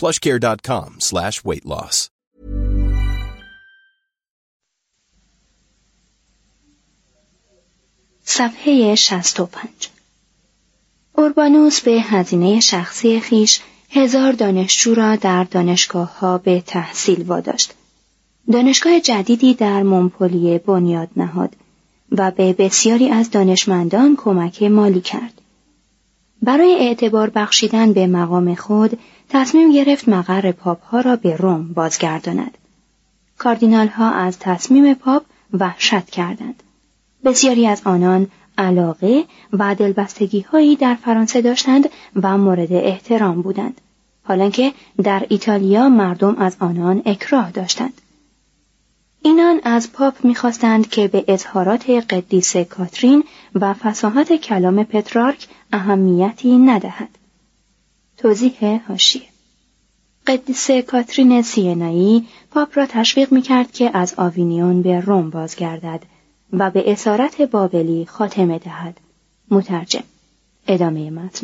plushcare.com slash. صفحه 65 اوربانوس به هزینه شخصی خیش هزار دانشجو را در دانشگاه ها به تحصیل واداشت. دانشگاه جدیدی در مونپلیه بنیاد نهاد و به بسیاری از دانشمندان کمک مالی کرد. برای اعتبار بخشیدن به مقام خود تصمیم گرفت مقر پاپ ها را به روم بازگرداند. کاردینال ها از تصمیم پاپ وحشت کردند. بسیاری از آنان علاقه و دلبستگی هایی در فرانسه داشتند و مورد احترام بودند. حالانکه در ایتالیا مردم از آنان اکراه داشتند. اینان از پاپ می‌خواستند که به اظهارات قدیس کاترین و فساحت کلام پترارک اهمیتی ندهد. توضیح هاشیه. قدیس کاترین سینایی پاپ را تشویق می‌کرد که از آوینیون به روم بازگردد و به اسارت بابلی خاتمه دهد. مترجم. ادامه متن.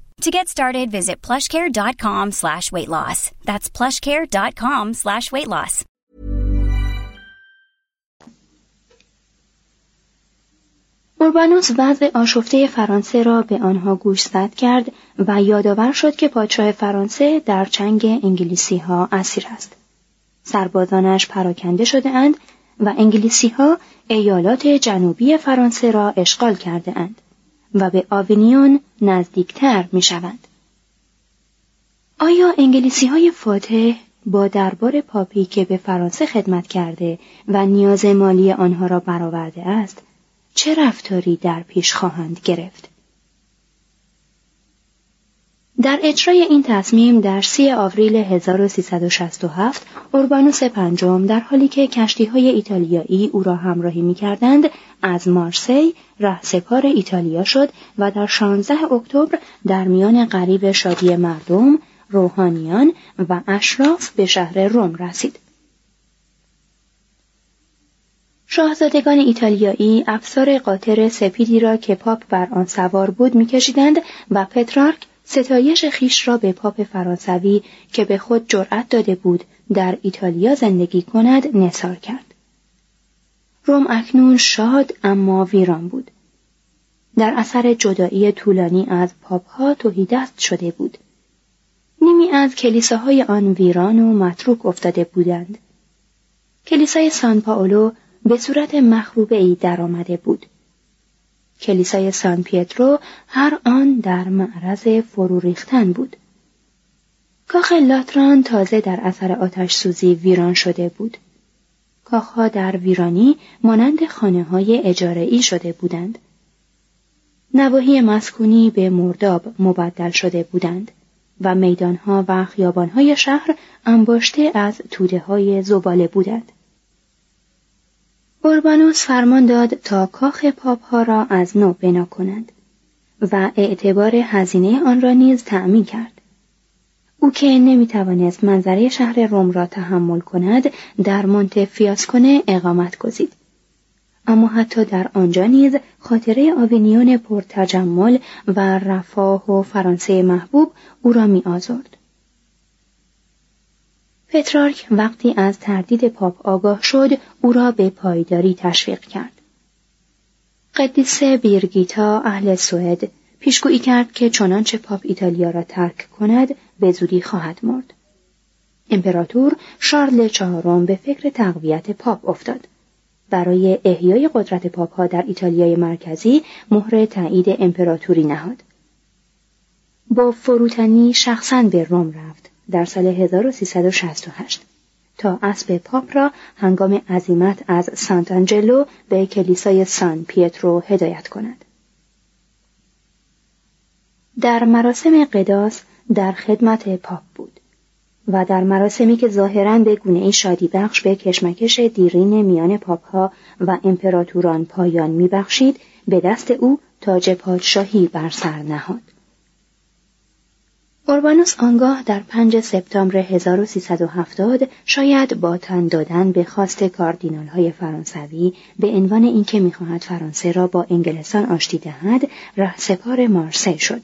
To get started, visit plushcare.com slash weight loss. That's plushcare.com slash weight loss. اوربانوس وضع آشفته فرانسه را به آنها گوشزد کرد و یادآور شد که پادشاه فرانسه در چنگ انگلیسی ها اسیر است. سربازانش پراکنده شده اند و انگلیسی ها ایالات جنوبی فرانسه را اشغال کرده اند و به آوینیون نزدیکتر می شوند. آیا انگلیسی های فاتح با دربار پاپی که به فرانسه خدمت کرده و نیاز مالی آنها را برآورده است چه رفتاری در پیش خواهند گرفت؟ در اجرای این تصمیم در سی آوریل 1367 اوربانوس پنجم در حالی که کشتی های ایتالیایی او را همراهی می کردند از مارسی رهسپار ایتالیا شد و در 16 اکتبر در میان غریب شادی مردم، روحانیان و اشراف به شهر روم رسید. شاهزادگان ایتالیایی افسار قاطر سپیدی را که پاپ بر آن سوار بود میکشیدند و پترارک ستایش خیش را به پاپ فرانسوی که به خود جرأت داده بود در ایتالیا زندگی کند نثار کرد. روم اکنون شاد اما ویران بود. در اثر جدایی طولانی از پاپها توهیدست شده بود. نیمی از کلیساهای آن ویران و متروک افتاده بودند. کلیسای سان پاولو به صورت مخروبه ای درآمده بود. کلیسای سان پیترو هر آن در معرض فرو ریختن بود. کاخ لاتران تازه در اثر آتش سوزی ویران شده بود. کاخها در ویرانی مانند خانه های شده بودند. نواحی مسکونی به مرداب مبدل شده بودند و میدانها و خیابانهای شهر انباشته از توده های زباله بودند. اوربانوس فرمان داد تا کاخ پاپ ها را از نو بنا کنند و اعتبار هزینه آن را نیز تعمین کرد. او که نمی توانست منظره شهر روم را تحمل کند در مونت فیاسکونه اقامت گزید. اما حتی در آنجا نیز خاطره آوینیون پرتجمل و رفاه و فرانسه محبوب او را می آزرد. پترارک وقتی از تردید پاپ آگاه شد او را به پایداری تشویق کرد. قدیسه بیرگیتا اهل سوئد پیشگویی کرد که چنانچه پاپ ایتالیا را ترک کند به زودی خواهد مرد. امپراتور شارل چهارم به فکر تقویت پاپ افتاد. برای احیای قدرت پاپ ها در ایتالیای مرکزی مهر تایید امپراتوری نهاد. با فروتنی شخصا به روم رفت در سال 1368 تا اسب پاپ را هنگام عزیمت از سانت آنجلو به کلیسای سان پیترو هدایت کند. در مراسم قداس در خدمت پاپ بود و در مراسمی که ظاهرا به گونه شادی بخش به کشمکش دیرین میان پاپ ها و امپراتوران پایان میبخشید به دست او تاج پادشاهی بر سر نهاد. اوربانوس آنگاه در 5 سپتامبر 1370 شاید با تن دادن به خواست کاردینال های فرانسوی به عنوان اینکه می‌خواهد فرانسه را با انگلستان آشتی دهد رهسپار مارسی شد.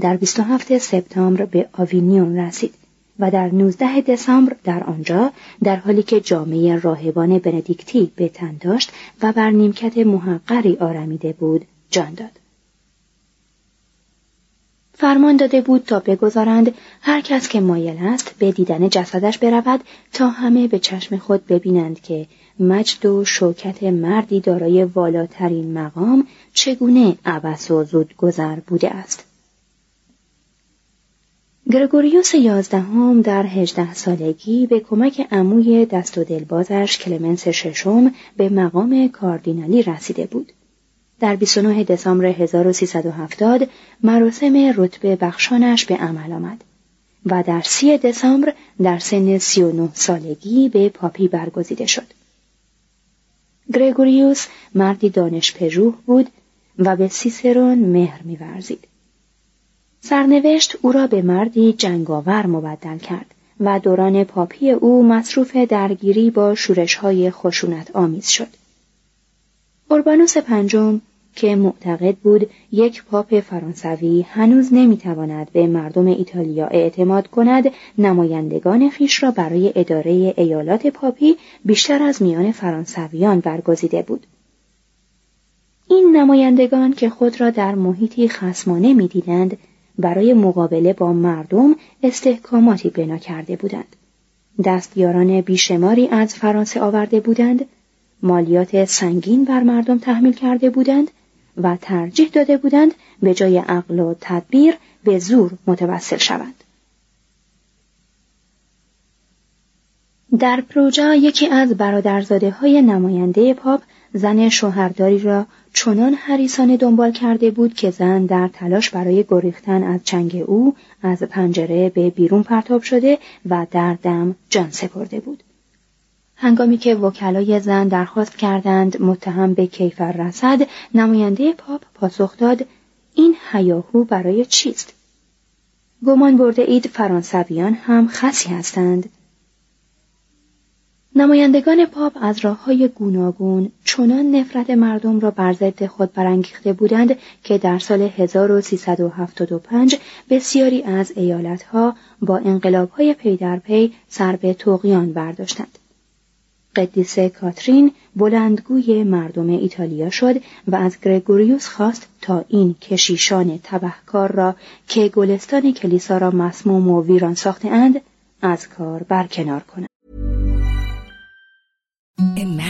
در 27 سپتامبر به آوینیون رسید و در 19 دسامبر در آنجا در حالی که جامعه راهبان بندیکتی به تن داشت و بر نیمکت محقری آرمیده بود جان داد. فرمان داده بود تا بگذارند هر کس که مایل است به دیدن جسدش برود تا همه به چشم خود ببینند که مجد و شوکت مردی دارای والاترین مقام چگونه عبس و زود گذر بوده است. گرگوریوس یازدهم در هجده سالگی به کمک عموی دست و دلبازش کلمنس ششم به مقام کاردینالی رسیده بود. در 29 دسامبر 1370 مراسم رتبه بخشانش به عمل آمد و در 30 دسامبر در سن 39 سالگی به پاپی برگزیده شد. گرگوریوس مردی دانش پژوه بود و به سیسرون مهر می‌ورزید. سرنوشت او را به مردی جنگاور مبدل کرد و دوران پاپی او مصروف درگیری با شورش‌های خشونت آمیز شد. اوربانوس پنجم که معتقد بود یک پاپ فرانسوی هنوز نمی‌تواند به مردم ایتالیا اعتماد کند نمایندگان خیش را برای اداره ایالات پاپی بیشتر از میان فرانسویان برگزیده بود. این نمایندگان که خود را در محیطی خسمانه می‌دیدند برای مقابله با مردم استحکاماتی بنا کرده بودند. دستیاران بیشماری از فرانسه آورده بودند مالیات سنگین بر مردم تحمیل کرده بودند و ترجیح داده بودند به جای عقل و تدبیر به زور متوسل شوند. در پروژا یکی از برادرزاده های نماینده پاپ زن شوهرداری را چنان حریسانه دنبال کرده بود که زن در تلاش برای گریختن از چنگ او از پنجره به بیرون پرتاب شده و در دم جان سپرده بود. هنگامی که وکلای زن درخواست کردند متهم به کیفر رسد نماینده پاپ پاسخ داد این هیاهو برای چیست گمان برده اید فرانسویان هم خسی هستند نمایندگان پاپ از راه های گوناگون چنان نفرت مردم را بر ضد خود برانگیخته بودند که در سال 1375 بسیاری از ایالتها با انقلاب های پی در پی سر به طغیان برداشتند. قدیسه کاترین بلندگوی مردم ایتالیا شد و از گرگوریوس خواست تا این کشیشان تبهکار را که گلستان کلیسا را مسموم و ویران ساخته اند از کار برکنار کند.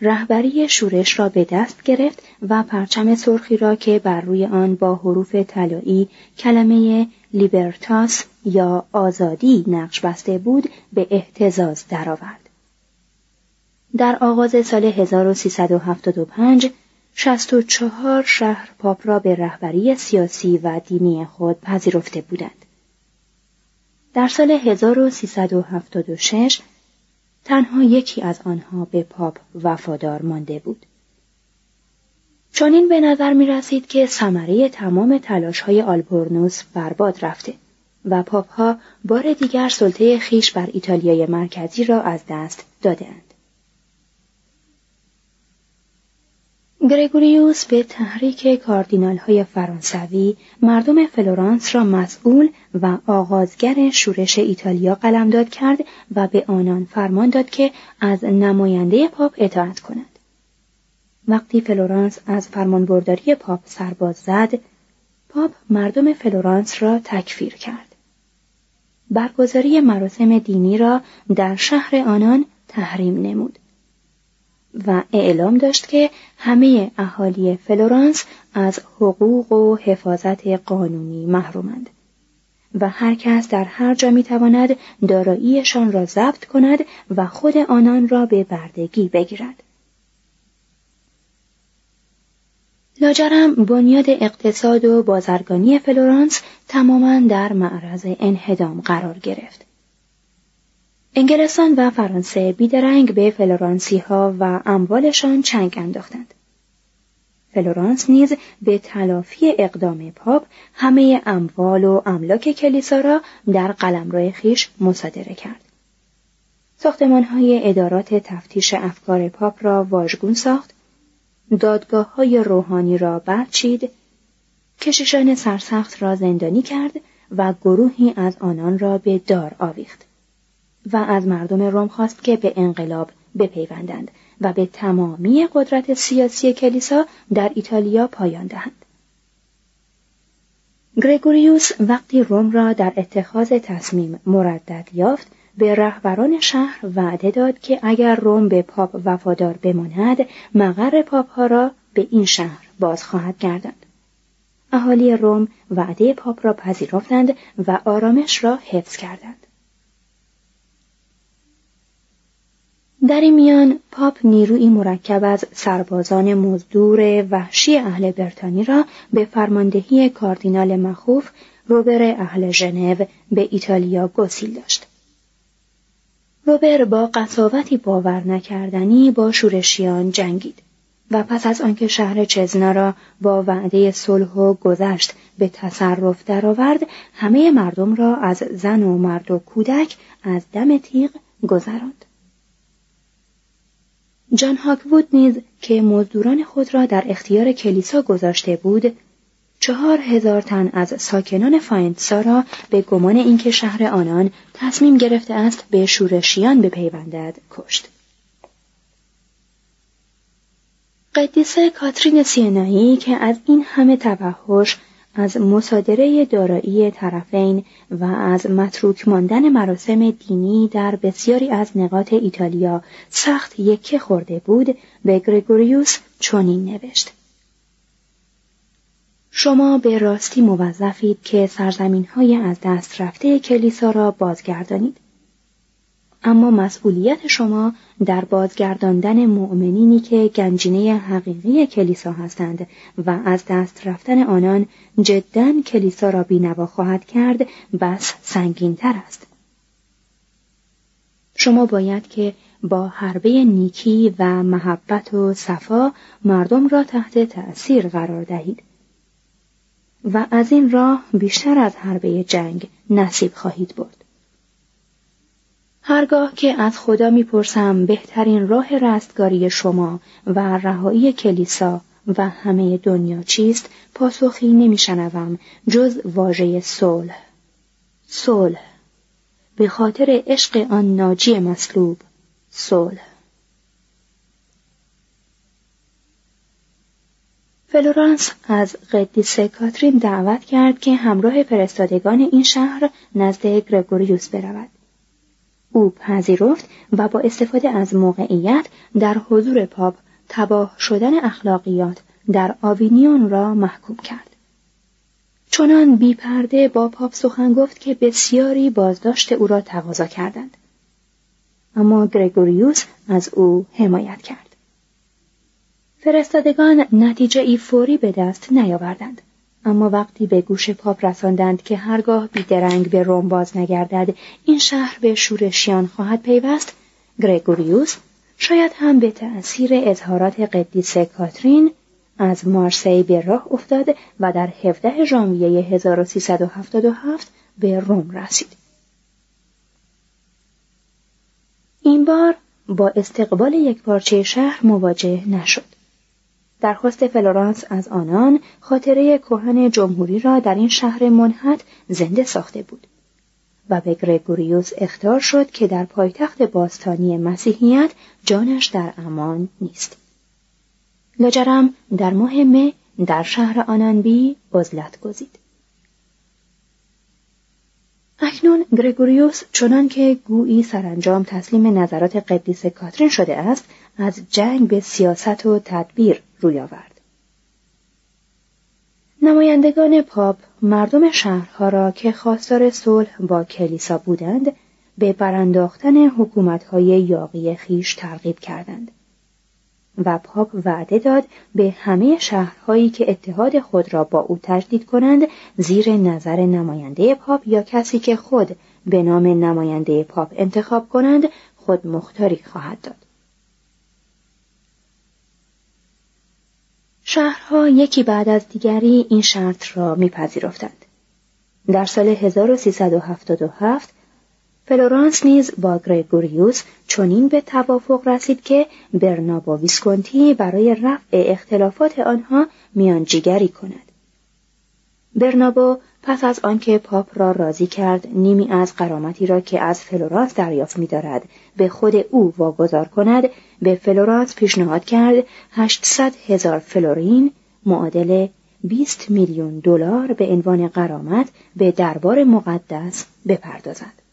رهبری شورش را به دست گرفت و پرچم سرخی را که بر روی آن با حروف طلایی کلمه Libertas یا آزادی نقش بسته بود به اهتزاز درآورد. در آغاز سال 1375 64 شهر پاپ را به رهبری سیاسی و دینی خود پذیرفته بودند. در سال 1376 تنها یکی از آنها به پاپ وفادار مانده بود. چنین به نظر می رسید که ثمره تمام تلاش های آلبورنوس برباد رفته و پاپ ها بار دیگر سلطه خیش بر ایتالیای مرکزی را از دست دادند. گرگوریوس به تحریک کاردینال های فرانسوی مردم فلورانس را مسئول و آغازگر شورش ایتالیا قلمداد کرد و به آنان فرمان داد که از نماینده پاپ اطاعت کنند. وقتی فلورانس از فرمانبرداری پاپ سرباز زد، پاپ مردم فلورانس را تکفیر کرد. برگزاری مراسم دینی را در شهر آنان تحریم نمود. و اعلام داشت که همه اهالی فلورانس از حقوق و حفاظت قانونی محرومند و هر کس در هر جا می‌تواند داراییشان را ضبط کند و خود آنان را به بردگی بگیرد. لاجرم بنیاد اقتصاد و بازرگانی فلورانس تماما در معرض انهدام قرار گرفت. انگلستان و فرانسه بیدرنگ به فلورانسی ها و اموالشان چنگ انداختند. فلورانس نیز به تلافی اقدام پاپ همه اموال و املاک کلیسا را در قلمرو خویش مصادره کرد. ساختمان های ادارات تفتیش افکار پاپ را واژگون ساخت، دادگاه های روحانی را برچید، کشیشان سرسخت را زندانی کرد و گروهی از آنان را به دار آویخت. و از مردم روم خواست که به انقلاب بپیوندند و به تمامی قدرت سیاسی کلیسا در ایتالیا پایان دهند. گرگوریوس وقتی روم را در اتخاذ تصمیم مردد یافت به رهبران شهر وعده داد که اگر روم به پاپ وفادار بماند مقر پاپ ها را به این شهر باز خواهد گرداند. اهالی روم وعده پاپ را پذیرفتند و آرامش را حفظ کردند. در این میان پاپ نیروی مرکب از سربازان مزدور وحشی اهل برتانی را به فرماندهی کاردینال مخوف روبر اهل ژنو به ایتالیا گسیل داشت. روبر با قصاوتی باور نکردنی با شورشیان جنگید و پس از آنکه شهر چزنا را با وعده صلح و گذشت به تصرف درآورد همه مردم را از زن و مرد و کودک از دم تیغ گذراند جان هاکوود نیز که مزدوران خود را در اختیار کلیسا گذاشته بود چهار هزار تن از ساکنان فاینتسا را به گمان اینکه شهر آنان تصمیم گرفته است به شورشیان بپیوندد کشت. قدیسه کاترین سینایی که از این همه توحش از مصادره دارایی طرفین و از متروک ماندن مراسم دینی در بسیاری از نقاط ایتالیا سخت یکه خورده بود به گرگوریوس چنین نوشت. شما به راستی موظفید که سرزمین های از دست رفته کلیسا را بازگردانید. اما مسئولیت شما در بازگرداندن مؤمنینی که گنجینه حقیقی کلیسا هستند و از دست رفتن آنان جدا کلیسا را بینوا خواهد کرد بس سنگینتر است. شما باید که با حربه نیکی و محبت و صفا مردم را تحت تأثیر قرار دهید. و از این راه بیشتر از حربه جنگ نصیب خواهید برد. هرگاه که از خدا می‌پرسم بهترین راه رستگاری شما و رهایی کلیسا و همه دنیا چیست پاسخی نمیشنوم جز واژه صلح. صلح. به خاطر عشق آن ناجی مصلوب صلح. فلورانس از قدیسه کاترین دعوت کرد که همراه فرستادگان این شهر نزد گرگوریوس برود. او پذیرفت و با استفاده از موقعیت در حضور پاپ تباه شدن اخلاقیات در آوینیون را محکوم کرد. چنان بیپرده با پاپ سخن گفت که بسیاری بازداشت او را تقاضا کردند. اما گرگوریوس از او حمایت کرد. فرستادگان نتیجه ای فوری به دست نیاوردند. اما وقتی به گوش پاپ رساندند که هرگاه بیدرنگ به روم باز نگردد این شهر به شورشیان خواهد پیوست گرگوریوس شاید هم به تأثیر اظهارات قدیس کاترین از مارسی به راه افتاد و در 17 ژانویه 1377 به روم رسید. این بار با استقبال یک پارچه شهر مواجه نشد. درخواست فلورانس از آنان خاطره کهن جمهوری را در این شهر منحت زنده ساخته بود و به گرگوریوس اختار شد که در پایتخت باستانی مسیحیت جانش در امان نیست. لاجرم در ماه مه در شهر آنانبی عزلت گزید. اکنون گرگوریوس چنان که گویی سرانجام تسلیم نظرات قدیس کاترین شده است از جنگ به سیاست و تدبیر روی آورد نمایندگان پاپ مردم شهرها را که خواستار صلح با کلیسا بودند به برانداختن حکومتهای یاقی خیش ترغیب کردند و پاپ وعده داد به همه شهرهایی که اتحاد خود را با او تجدید کنند زیر نظر نماینده پاپ یا کسی که خود به نام نماینده پاپ انتخاب کنند خود مختاری خواهد داد. شهرها یکی بعد از دیگری این شرط را میپذیرفتند. در سال 1377 فلورانس نیز با گرگوریوس چنین به توافق رسید که برنابا ویسکونتی برای رفع اختلافات آنها میانجیگری کند. برنابا پس از آنکه پاپ را راضی کرد نیمی از غرامتی را که از فلورانس دریافت می‌دارد به خود او واگذار کند به فلورانس پیشنهاد کرد 800 هزار فلورین معادل 20 میلیون دلار به عنوان قرامت به دربار مقدس بپردازد.